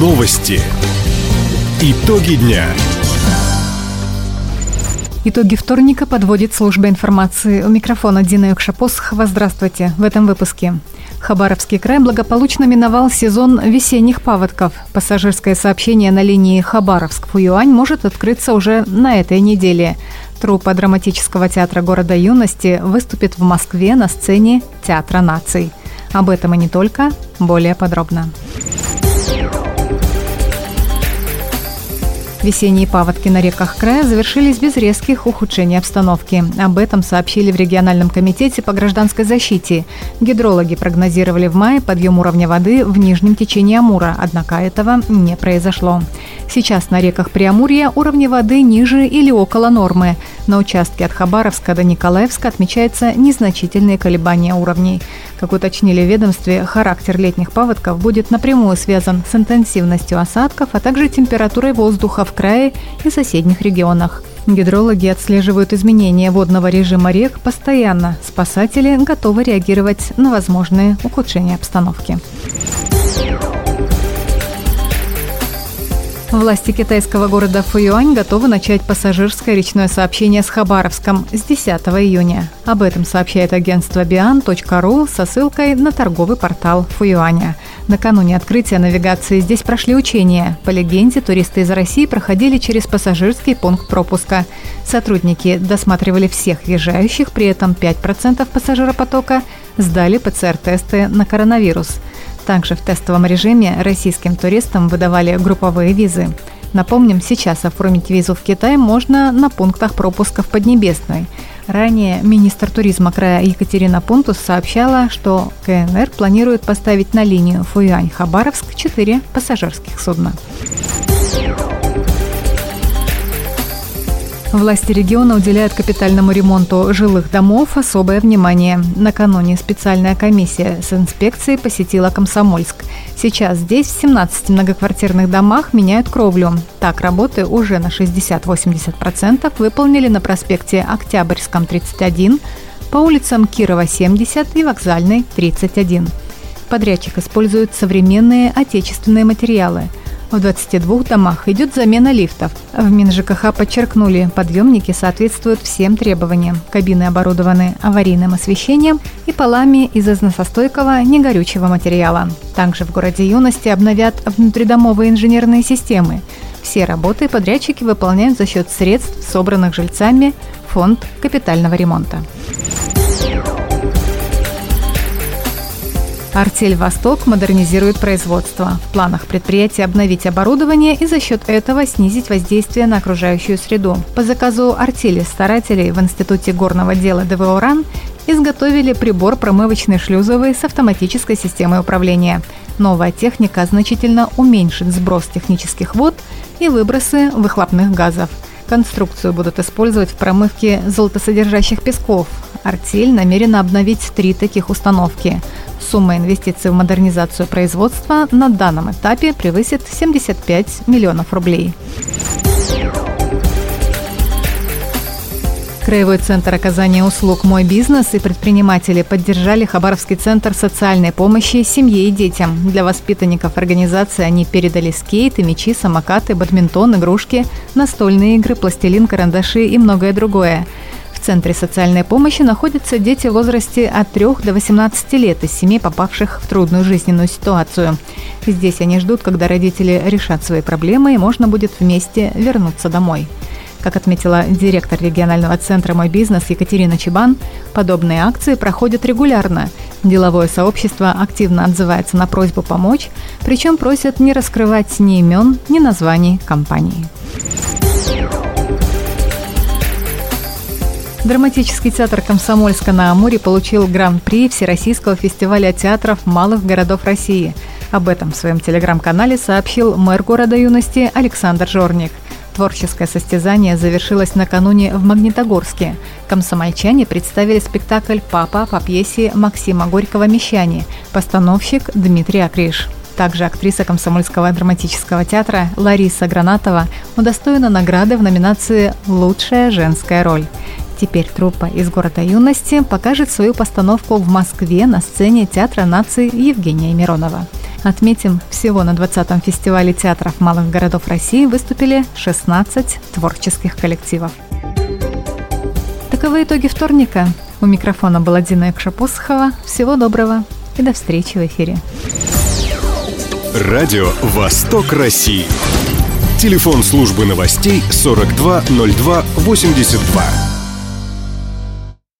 Новости. Итоги дня. Итоги вторника подводит служба информации. У микрофона Дина Юкшапосхова. Здравствуйте. В этом выпуске. Хабаровский край благополучно миновал сезон весенних паводков. Пассажирское сообщение на линии Хабаровск-Фуюань может открыться уже на этой неделе. Труппа драматического театра города юности выступит в Москве на сцене Театра наций. Об этом и не только, более подробно. Весенние паводки на реках края завершились без резких ухудшений обстановки. Об этом сообщили в региональном комитете по гражданской защите. Гидрологи прогнозировали в мае подъем уровня воды в нижнем течении Амура, однако этого не произошло. Сейчас на реках Приамурья уровни воды ниже или около нормы. На участке от Хабаровска до Николаевска отмечаются незначительные колебания уровней. Как уточнили в ведомстве, характер летних паводков будет напрямую связан с интенсивностью осадков, а также температурой воздуха в крае и соседних регионах. Гидрологи отслеживают изменения водного режима рек постоянно. Спасатели готовы реагировать на возможные ухудшения обстановки. Власти китайского города Фуюань готовы начать пассажирское речное сообщение с Хабаровском с 10 июня. Об этом сообщает агентство bian.ru со ссылкой на торговый портал Фуюаня. Накануне открытия навигации здесь прошли учения. По легенде, туристы из России проходили через пассажирский пункт пропуска. Сотрудники досматривали всех въезжающих, при этом 5% пассажиропотока сдали ПЦР-тесты на коронавирус – также в тестовом режиме российским туристам выдавали групповые визы. Напомним, сейчас оформить визу в Китай можно на пунктах пропуска в Поднебесной. Ранее министр туризма края Екатерина Пунтус сообщала, что КНР планирует поставить на линию Фуюань-Хабаровск 4 пассажирских судна. Власти региона уделяют капитальному ремонту жилых домов особое внимание. Накануне специальная комиссия с инспекцией посетила Комсомольск. Сейчас здесь в 17 многоквартирных домах меняют кровлю. Так, работы уже на 60-80% выполнили на проспекте Октябрьском 31, по улицам Кирова 70 и Вокзальной 31. Подрядчик использует современные отечественные материалы – в 22 домах идет замена лифтов. В МинЖКХ подчеркнули, подъемники соответствуют всем требованиям. Кабины оборудованы аварийным освещением и полами из износостойкого негорючего материала. Также в городе Юности обновят внутридомовые инженерные системы. Все работы подрядчики выполняют за счет средств, собранных жильцами фонд капитального ремонта. Артель «Восток» модернизирует производство. В планах предприятия обновить оборудование и за счет этого снизить воздействие на окружающую среду. По заказу артели старателей в Институте горного дела ДВО РАН изготовили прибор промывочный шлюзовый с автоматической системой управления. Новая техника значительно уменьшит сброс технических вод и выбросы выхлопных газов. Конструкцию будут использовать в промывке золотосодержащих песков. Артель намерена обновить три таких установки. Сумма инвестиций в модернизацию производства на данном этапе превысит 75 миллионов рублей. Краевой центр оказания услуг «Мой бизнес» и предприниматели поддержали Хабаровский центр социальной помощи семье и детям. Для воспитанников организации они передали скейты, мячи, самокаты, бадминтон, игрушки, настольные игры, пластилин, карандаши и многое другое. Центре социальной помощи находятся дети в возрасте от 3 до 18 лет из семей, попавших в трудную жизненную ситуацию. Здесь они ждут, когда родители решат свои проблемы и можно будет вместе вернуться домой. Как отметила директор регионального центра «Мой бизнес» Екатерина Чебан, подобные акции проходят регулярно. Деловое сообщество активно отзывается на просьбу помочь, причем просят не раскрывать ни имен, ни названий компании. Драматический театр Комсомольска на Амуре получил гран-при Всероссийского фестиваля театров малых городов России. Об этом в своем телеграм-канале сообщил мэр города юности Александр Жорник. Творческое состязание завершилось накануне в Магнитогорске. Комсомольчане представили спектакль «Папа» по пьесе Максима Горького «Мещане», постановщик Дмитрий Акриш. Также актриса Комсомольского драматического театра Лариса Гранатова удостоена награды в номинации «Лучшая женская роль». Теперь труппа из города юности покажет свою постановку в Москве на сцене Театра нации Евгения Миронова. Отметим, всего на 20-м фестивале театров малых городов России выступили 16 творческих коллективов. Таковы итоги вторника. У микрофона была Дина Экшапосхова. Всего доброго и до встречи в эфире. Радио «Восток России». Телефон службы новостей 420282.